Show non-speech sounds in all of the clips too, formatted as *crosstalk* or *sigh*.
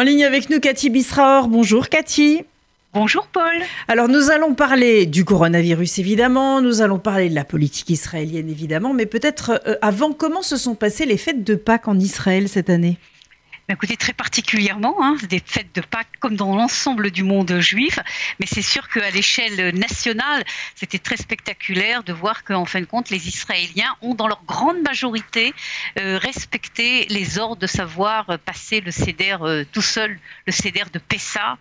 En ligne avec nous, Cathy Bisraor. Bonjour Cathy. Bonjour Paul. Alors nous allons parler du coronavirus évidemment, nous allons parler de la politique israélienne évidemment, mais peut-être euh, avant, comment se sont passées les fêtes de Pâques en Israël cette année? Écoutez, très particulièrement, hein, des fêtes de Pâques comme dans l'ensemble du monde juif, mais c'est sûr qu'à l'échelle nationale, c'était très spectaculaire de voir qu'en fin de compte, les Israéliens ont dans leur grande majorité euh, respecté les ordres de savoir passer le CEDER euh, tout seul, le CEDER de Pessa.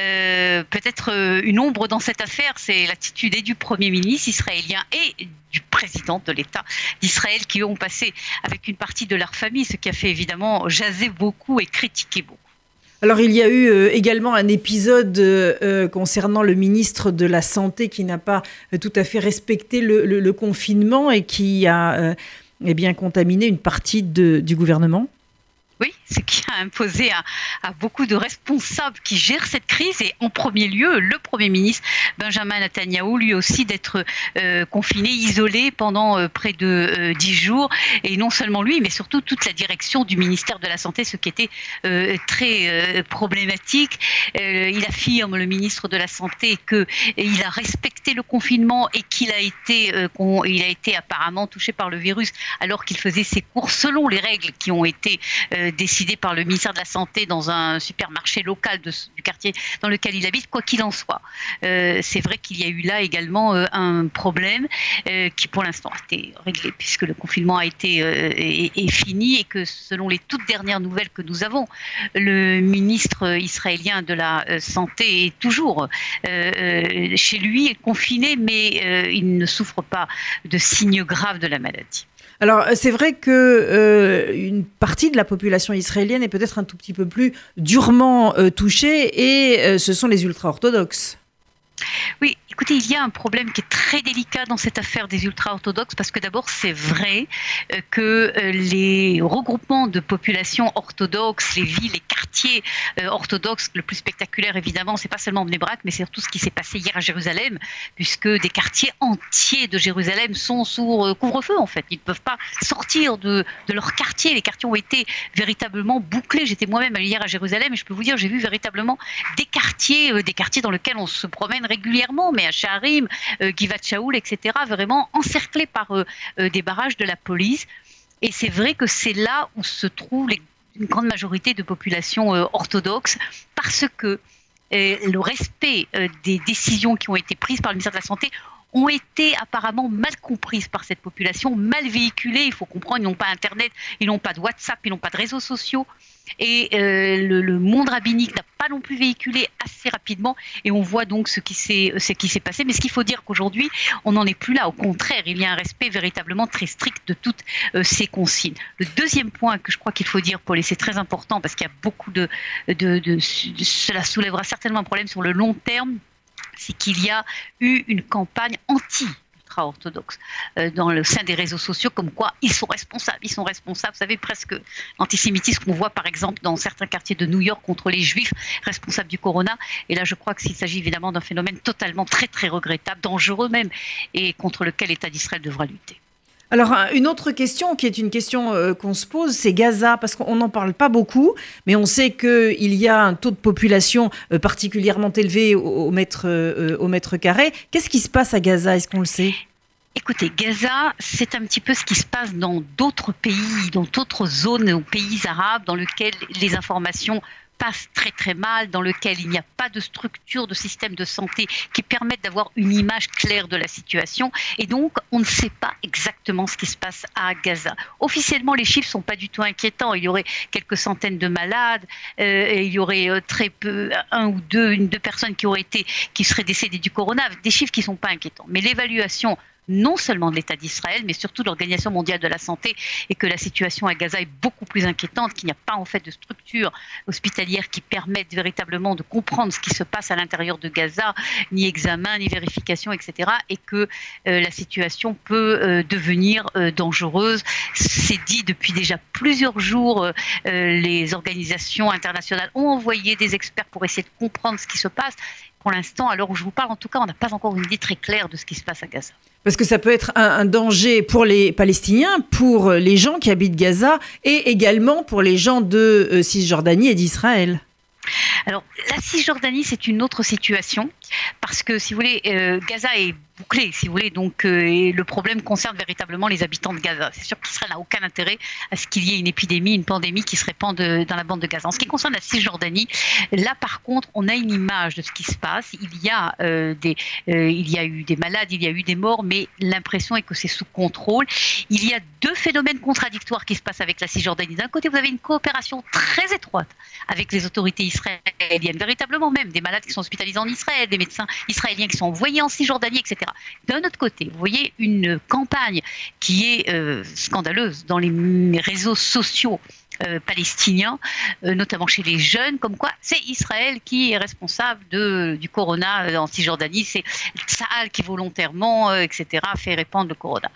Euh, peut-être une ombre dans cette affaire, c'est l'attitude et du Premier ministre israélien et du président de l'État d'Israël qui ont passé avec une partie de leur famille, ce qui a fait évidemment jaser beaucoup et critiquer beaucoup. Alors il y a eu euh, également un épisode euh, concernant le ministre de la Santé qui n'a pas euh, tout à fait respecté le, confinement et qui a eh bien contaminé une partie du gouvernement. Oui, *laughs* ce qui a imposé à, beaucoup de responsables qui gèrent cette crise et en premier lieu le Premier ministre Benjamin Netanyahu, lui aussi d'être euh, confiné, isolé pendant euh, près de euh, dix jours. Et non seulement lui, mais surtout toute la direction du ministère de la Santé, ce qui était très problématique. il affirme, le ministre de la Santé, qu'il a respecté le confinement et qu'il a, été, il a été apparemment touché par le virus alors qu'il faisait ses courses selon les règles qui ont été décidé par le ministère de la Santé dans un supermarché local du quartier dans lequel il habite, quoi qu'il en soit. Euh, c'est vrai qu'il y a eu là également euh, un problème euh, qui pour l'instant a été réglé puisque le confinement a été est, fini et que selon les toutes dernières nouvelles que nous avons, le ministre israélien de la Santé est toujours chez lui, confiné, mais il ne souffre pas de signes graves de la maladie. Alors euh, c'est vrai que euh, une partie de la population israélienne est peut-être un tout petit peu plus durement euh, touchée et ce sont les ultra-orthodoxes. Oui, écoutez, il y a un problème qui est très délicat dans cette affaire des ultra-orthodoxes parce que d'abord, c'est vrai euh, que euh, les regroupements de populations orthodoxes, les villes, les quartiers euh, orthodoxes, le plus spectaculaire évidemment, c'est pas seulement Bnebrak, mais c'est surtout ce qui s'est passé hier à Jérusalem, puisque des quartiers entiers de Jérusalem sont sous couvre-feu en fait. Ils ne peuvent pas sortir de, de leur quartier. Les quartiers ont été véritablement bouclés. J'étais moi-même hier à Jérusalem et je peux vous dire, j'ai vu véritablement des quartiers, des quartiers dans lesquels on se promène régulièrement, mais à Sharim, euh, Givat Shaoul, etc., vraiment encerclés par euh, euh, des barrages de la police. Et c'est vrai que c'est là où se trouve une grande majorité de populations orthodoxes, parce que le respect des décisions qui ont été prises par le ministère de la Santé ont été apparemment mal comprises par cette population, mal véhiculées. Il faut comprendre, ils n'ont pas Internet, ils n'ont pas de WhatsApp, ils n'ont pas de réseaux sociaux. Et euh, le, monde rabbinique n'a pas non plus véhiculé assez rapidement. Et on voit donc ce qui s'est, passé. Mais ce qu'il faut dire qu'aujourd'hui, on n'en est plus là. Au contraire, il y a un respect véritablement très strict de toutes euh, ces consignes. Le deuxième point que je crois qu'il faut dire, Paul, et c'est très important parce qu'il y a beaucoup de cela soulèvera certainement un problème sur le long terme c'est qu'il y a eu une campagne anti ultra-orthodoxe euh, dans le sein des réseaux sociaux, comme quoi ils sont responsables, ils sont responsables. Vous savez, presque l'antisémitisme qu'on voit par exemple dans certains quartiers de New York contre les juifs responsables du corona. Et là, je crois qu'il s'agit évidemment d'un phénomène totalement très très regrettable, dangereux même, et contre lequel l'État d'Israël devra lutter. Alors, une autre question qui est une question euh, qu'on se pose, c'est Gaza, parce qu'on n'en parle pas beaucoup, mais on sait qu'il y a un taux de population euh, particulièrement élevé au, mètre, euh, au mètre carré. Qu'est-ce qui se passe à Gaza Est-ce qu'on le sait? Écoutez, Gaza, c'est un petit peu ce qui se passe dans d'autres pays, dans d'autres zones ou pays arabes dans lesquels les informations passe très très mal, dans lequel il n'y a pas de structure de système de santé qui permettent d'avoir une image claire de la situation. Et donc, on ne sait pas exactement ce qui se passe à Gaza. Officiellement, les chiffres sont pas du tout inquiétants. Il y aurait quelques centaines de malades, euh, il y aurait euh, très peu, un ou deux, une deux personnes qui auraient été, qui seraient décédées du corona. Des chiffres qui sont pas inquiétants. Mais l'évaluation non seulement de l'État d'Israël, mais surtout de l'Organisation mondiale de la santé, et que la situation à Gaza est beaucoup plus inquiétante, qu'il n'y a pas en fait de structures hospitalières qui permettent véritablement de comprendre ce qui se passe à l'intérieur de Gaza, ni examen, ni vérification, etc., et que euh, la situation peut euh, devenir euh, dangereuse. C'est dit depuis déjà plusieurs jours. les organisations internationales ont envoyé des experts pour essayer de comprendre ce qui se passe pour l'instant, à l'heure où je vous parle, en tout cas, on n'a pas encore une idée très claire de ce qui se passe à Gaza. Parce que ça peut être un, danger pour les Palestiniens, pour les gens qui habitent Gaza et également pour les gens de euh, Cisjordanie et d'Israël. alors, la Cisjordanie, c'est une autre situation parce que, si vous voulez, euh, Gaza est bouclé, si vous voulez, donc euh, le problème concerne véritablement les habitants de Gaza. C'est sûr qu'Israël n'a aucun intérêt à ce qu'il y ait une épidémie, une pandémie qui se répande dans la bande de Gaza. En ce qui concerne la Cisjordanie, là, par contre, on a une image de ce qui se passe. Il y a, euh, des, il y a eu des malades, il y a eu des morts, mais l'impression est que c'est sous contrôle. Il y a deux phénomènes contradictoires qui se passent avec la Cisjordanie. D'un côté, vous avez une coopération très étroite avec les autorités israéliennes, véritablement même, des malades qui sont hospitalisés en Israël, des médecins israéliens qui sont envoyés en Cisjordanie, etc. D'un autre côté, vous voyez une campagne qui est euh, scandaleuse dans les réseaux sociaux euh, palestiniens, euh, notamment chez les jeunes, comme quoi c'est Israël qui est responsable du corona en Cisjordanie, c'est Tsahal qui volontairement, etc., fait répandre le corona.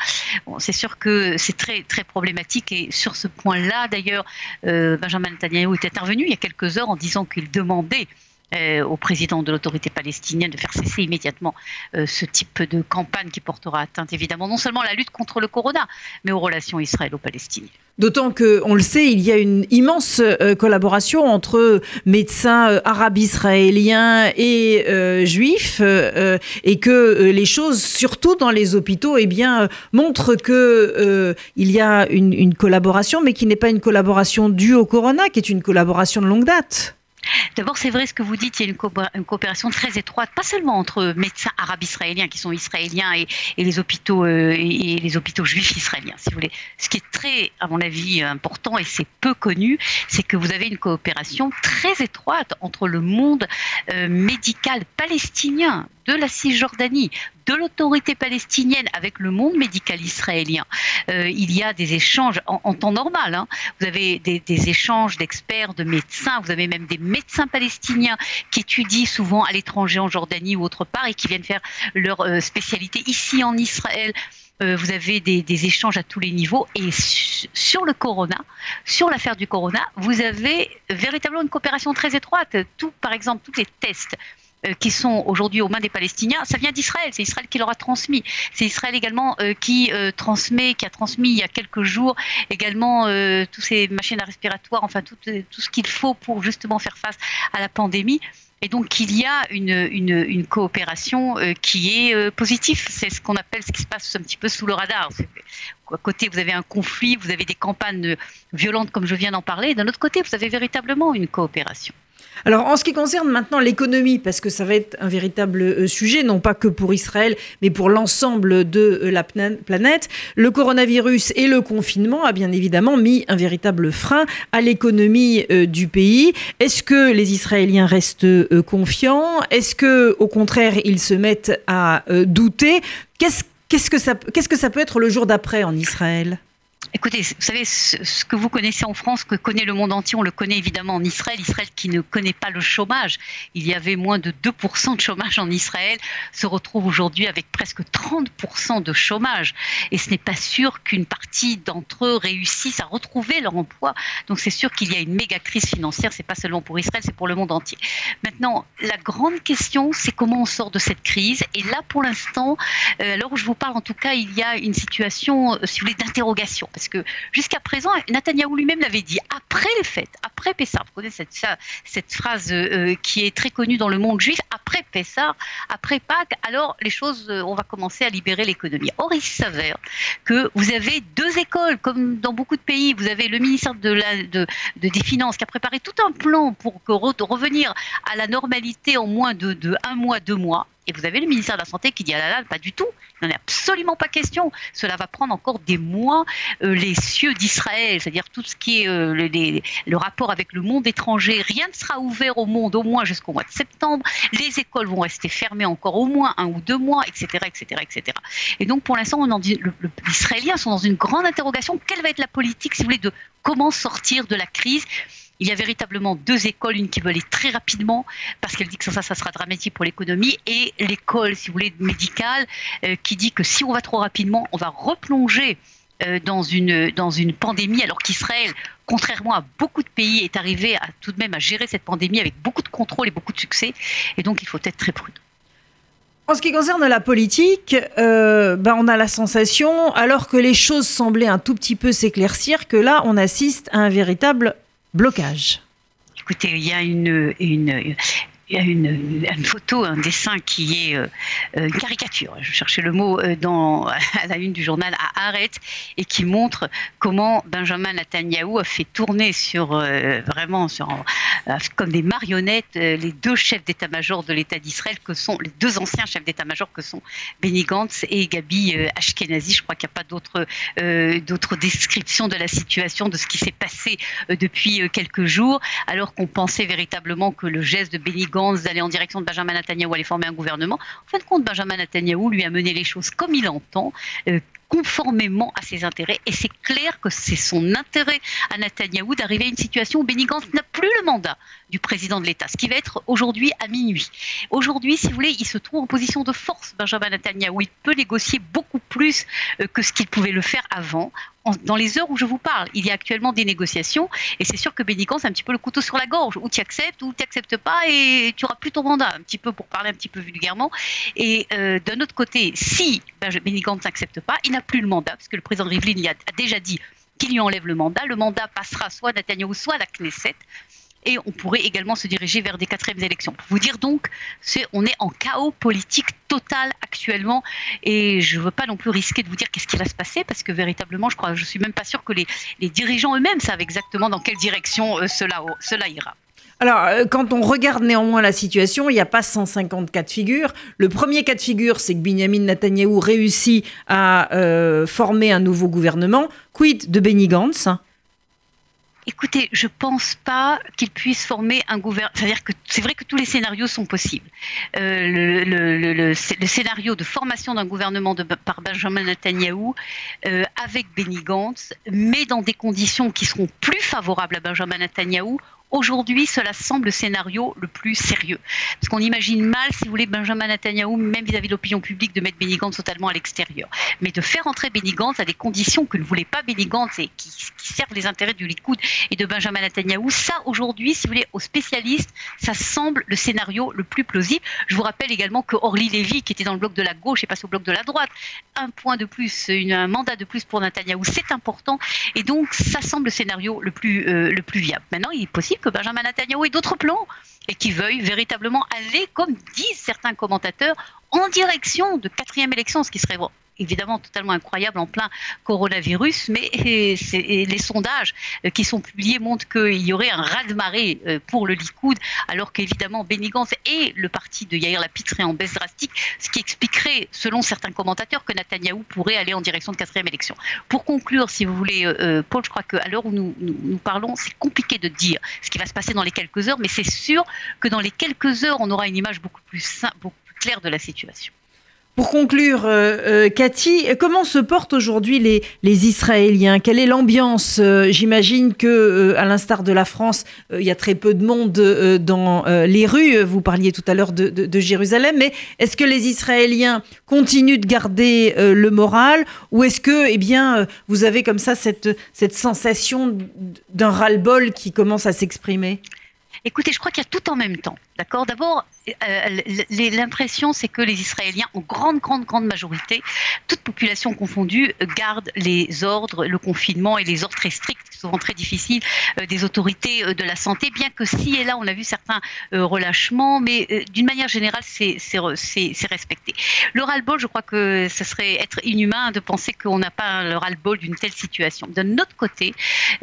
C'est sûr que c'est très, très problématique et sur ce point-là, d'ailleurs, Benjamin Netanyahu est intervenu il y a quelques heures en disant qu'il demandait euh, au président de l'autorité palestinienne de faire cesser immédiatement euh, ce type de campagne qui portera atteinte évidemment non seulement à la lutte contre le corona, mais aux relations israélo-palestiniennes. D'autant que, on le sait, il y a une immense euh, collaboration entre médecins arabes israéliens et juifs, et que les choses, surtout dans les hôpitaux, eh bien, montrent que il y a une, une collaboration, mais qui n'est pas une collaboration due au corona, qui est une collaboration de longue date. D'abord, c'est vrai ce que vous dites, il y a une, coopération très étroite, pas seulement entre médecins arabes israéliens qui sont israéliens et, les hôpitaux euh, les hôpitaux juifs israéliens. Ce qui est très, à mon avis, important et c'est peu connu, c'est que vous avez une coopération très étroite entre le monde euh, médical palestinien de la Cisjordanie, de l'autorité palestinienne avec le monde médical israélien. Euh, il y a des échanges en, temps normal. Hein. Vous avez des, échanges d'experts, de médecins. Vous avez même des médecins palestiniens qui étudient souvent à l'étranger, en Jordanie ou autre part, et qui viennent faire leur euh, spécialité ici en Israël euh, vous avez des, échanges à tous les niveaux. Et sur le corona, sur l'affaire du corona, vous avez véritablement une coopération très étroite. Tout, par exemple, tous les tests qui sont aujourd'hui aux mains des Palestiniens, ça vient d'Israël. C'est Israël qui leur a transmis. C'est Israël également euh, qui euh, transmet, qui a transmis il y a quelques jours également tous ces machines à respiratoire, enfin tout, ce qu'il faut pour justement faire face à la pandémie. Et donc il y a une coopération qui est positive. C'est ce qu'on appelle ce qui se passe un petit peu sous le radar. À côté, vous avez un conflit, vous avez des campagnes violentes comme je viens d'en parler. D'un autre côté, vous avez véritablement une coopération. Alors, en ce qui concerne maintenant l'économie, parce que ça va être un véritable euh, sujet, non pas que pour Israël, mais pour l'ensemble de euh, la planète, le coronavirus et le confinement a bien évidemment mis un véritable frein à l'économie euh, du pays. Est-ce que les Israéliens restent confiants? Est-ce que, au contraire, ils se mettent à douter? Qu'est-ce que ça peut être le jour d'après en Israël? Écoutez, vous savez, ce que vous connaissez en France, que connaît le monde entier, on le connaît évidemment en Israël. Israël qui ne connaît pas le chômage. Il y avait moins de 2% de chômage en Israël, se retrouve aujourd'hui avec presque 30% de chômage. Et ce n'est pas sûr qu'une partie d'entre eux réussisse à retrouver leur emploi. Donc c'est sûr qu'il y a une méga crise financière. C'est pas seulement pour Israël, c'est pour le monde entier. Maintenant, la grande question, c'est comment on sort de cette crise. Et là, pour l'instant, euh, alors je vous parle, en tout cas, il y a une situation, euh, si vous voulez, d'interrogation parce que jusqu'à présent, Netanyahou lui-même l'avait dit, après les fêtes, après Pessah, vous connaissez cette, phrase euh, qui est très connue dans le monde juif, après Pessah, après Pâques, alors les choses, euh, on va commencer à libérer l'économie. Or, il s'avère que vous avez deux écoles, comme dans beaucoup de pays, vous avez le ministère de des Finances qui a préparé tout un plan pour revenir à la normalité en moins de, de un mois, deux mois. Et vous avez le ministère de la Santé qui dit ah là là, pas du tout, il n'en est absolument pas question. Cela va prendre encore des mois. Euh, les cieux d'Israël, c'est-à-dire tout ce qui est euh, le, rapport avec le monde étranger, rien ne sera ouvert au monde au moins jusqu'au mois de septembre. Les écoles vont rester fermées encore au moins un ou deux mois, etc., etc., etc. Et donc pour l'instant, les Israéliens sont dans une grande interrogation. Quelle va être la politique, si vous voulez, de comment sortir de la crise il y a véritablement deux écoles, une qui veut aller très rapidement parce qu'elle dit que ça, ça sera dramatique pour l'économie, et l'école, si vous voulez, médicale, euh, qui dit que si on va trop rapidement, on va replonger euh, dans une, dans une pandémie, alors qu'Israël, contrairement à beaucoup de pays, est arrivé à, tout de même à gérer cette pandémie avec beaucoup de contrôle et beaucoup de succès. Et donc, il faut être très prudent. En ce qui concerne la politique, euh, ben on a la sensation, alors que les choses semblaient un tout petit peu s'éclaircir, que là, on assiste à un véritable blocage. Écoutez, il y a une, une, il y a une, photo, un dessin qui est euh, euh, une caricature, je cherchais le mot, euh, dans, *laughs* à la une du journal à Arrête, et qui montre comment Benjamin Netanyahu a fait tourner sur, vraiment sur, comme des marionnettes les deux chefs d'état-major de l'État d'Israël, que sont les deux anciens chefs d'état-major que sont Benny Gantz et Gabi Ashkenazi. Je crois qu'il n'y a pas d'autres d'autres descriptions de la situation, de ce qui s'est passé depuis quelques jours, alors qu'on pensait véritablement que le geste de Benny Gantz d'aller en direction de Benjamin Netanyahu, aller former un gouvernement. En fin de compte, Benjamin Netanyahu lui a mené les choses comme il entend, euh, conformément à ses intérêts. Et c'est clair que c'est son intérêt à Netanyahou d'arriver à une situation où Benny n'a plus le mandat du président de l'État, ce qui va être aujourd'hui à minuit. Aujourd'hui, si vous voulez, il se trouve en position de force, Benjamin Netanyahu. Il peut négocier beaucoup plus euh, que ce qu'il pouvait le faire avant. Dans les heures où je vous parle, il y a actuellement des négociations et c'est sûr que Benny Gantz a un petit peu le couteau sur la gorge. Ou tu acceptes ou tu n'acceptes pas et tu auras plus ton mandat, un petit peu pour parler un petit peu vulgairement. Et euh, d'un autre côté, si Benny Gantz n'accepte pas, il n'a plus le mandat, parce que le président Rivlin a déjà dit qu'il lui enlève le mandat. Le mandat passera soit à Netanyahu, soit à la Knesset. Et on pourrait également se diriger vers des quatrièmes élections. Pour vous dire donc, c'est, on est en chaos politique total actuellement. Et je ne veux pas non plus risquer de vous dire qu'est-ce qui va se passer, parce que véritablement, je crois, je suis même pas sûr que les, dirigeants eux-mêmes savent exactement dans quelle direction euh, cela ira. Alors, euh, quand on regarde néanmoins la situation, il n'y a pas 150 cas de figure. Le premier cas de figure, c'est que Benjamin Netanyahou réussit à euh, former un nouveau gouvernement. Quid de Benny Gantz? Écoutez, je pense pas qu'il puisse former un gouvernement. C'est vrai que tous les scénarios sont possibles. Euh, le, scénario de formation d'un gouvernement par Benjamin Netanyahu avec Benny Gantz, mais dans des conditions qui seront plus favorables à Benjamin Netanyahu, Aujourd'hui, cela semble le scénario le plus sérieux. Parce qu'on imagine mal, si vous voulez, Benjamin Netanyahu, même vis-à-vis de l'opinion publique, de mettre Benny Gantz totalement à l'extérieur. Mais de faire entrer Benny Gantz à des conditions que ne voulait pas Benny Gantz et qui, servent les intérêts du Likoud et de Benjamin Netanyahu, ça, aujourd'hui, si vous voulez, aux spécialistes, ça semble le scénario le plus plausible. Je vous rappelle également que Orly Lévy, qui était dans le bloc de la gauche, est passé au bloc de la droite. Un point de plus, un mandat de plus pour Netanyahu, c'est important. Et donc, ça semble le scénario le plus, euh, le plus viable. Maintenant, il est possible que Benjamin Netanyahu ait d'autres plans et qui veuille véritablement aller, comme disent certains commentateurs, en direction de quatrième élection, ce qui serait évidemment totalement incroyable en plein coronavirus, mais les sondages euh, qui sont publiés montrent qu'il y aurait un raz-de-marée euh, pour le Likoud, alors qu'évidemment Benny Gantz et le parti de Yair Lapid seraient en baisse drastique, ce qui expliquerait, selon certains commentateurs, que Netanyahou pourrait aller en direction de quatrième élection. Pour conclure, si vous voulez, euh, Paul, je crois qu'à l'heure où nous, nous parlons, c'est compliqué de dire ce qui va se passer dans les quelques heures, mais c'est sûr que dans les quelques heures, on aura une image beaucoup plus, beaucoup plus claire de la situation. Pour conclure, euh, euh, Cathy, comment se portent aujourd'hui les, Israéliens? Quelle est l'ambiance? Euh, J'imagine que, à l'instar de la France, il y a très peu de monde dans les rues. Vous parliez tout à l'heure de, Jérusalem, mais est-ce que les Israéliens continuent de garder le moral, ou est-ce que, eh bien, vous avez comme ça cette, sensation d'un ras-le-bol qui commence à s'exprimer? Écoutez, je crois qu'il y a tout en même temps. D'accord? D'abord, l'impression, c'est que les Israéliens, en grande, grande, grande majorité, toute population confondue, gardent les ordres, le confinement et les ordres très stricts, souvent très difficiles, euh, des autorités euh, de la santé, bien que si et là, on a vu certains relâchements, mais d'une manière générale, c'est respecté. Le ras-le-bol, je crois que ce serait être inhumain de penser qu'on n'a pas le ras-le-bol d'une telle situation. D'un autre côté,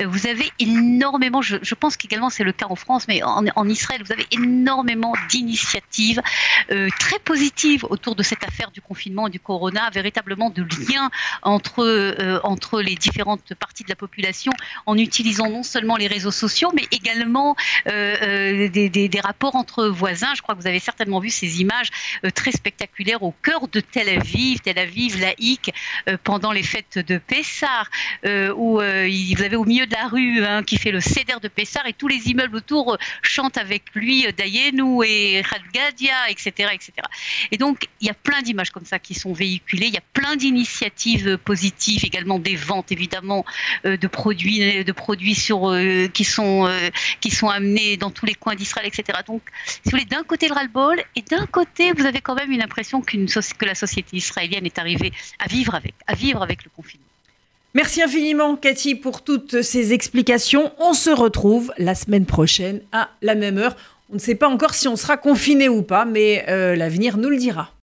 vous avez énormément, je, pense qu'également c'est le cas en France, mais en Israël, vous avez énormément d'initiatives euh, très positives autour de cette affaire du confinement et du corona, véritablement de liens entre, euh, entre les différentes parties de la population en utilisant non seulement les réseaux sociaux, mais également euh, des, des, rapports entre voisins. Je crois que vous avez certainement vu ces images très spectaculaires au cœur de Tel Aviv, Tel Aviv laïque, pendant les fêtes de Pessah, où vous avez au milieu de la rue hein, qui fait le céder de Pessah et tous les immeubles autour chantent avec lui Dayenu et Khadgadia, etc., etc. Et donc, il y a plein d'images comme ça qui sont véhiculées. Il y a plein d'initiatives positives, également des ventes, évidemment, euh, de produits, de produits sur, euh, qui, sont, euh, qui sont amenés dans tous les coins d'Israël, etc. Donc, si vous voulez, d'un côté le ras-le-bol, et d'un côté, vous avez quand même une impression que la société israélienne est arrivée à vivre avec, à vivre avec le confinement. Merci infiniment, Cathy, pour toutes ces explications. On se retrouve la semaine prochaine à la même heure. On ne sait pas encore si on sera confiné ou pas, mais euh, l'avenir nous le dira.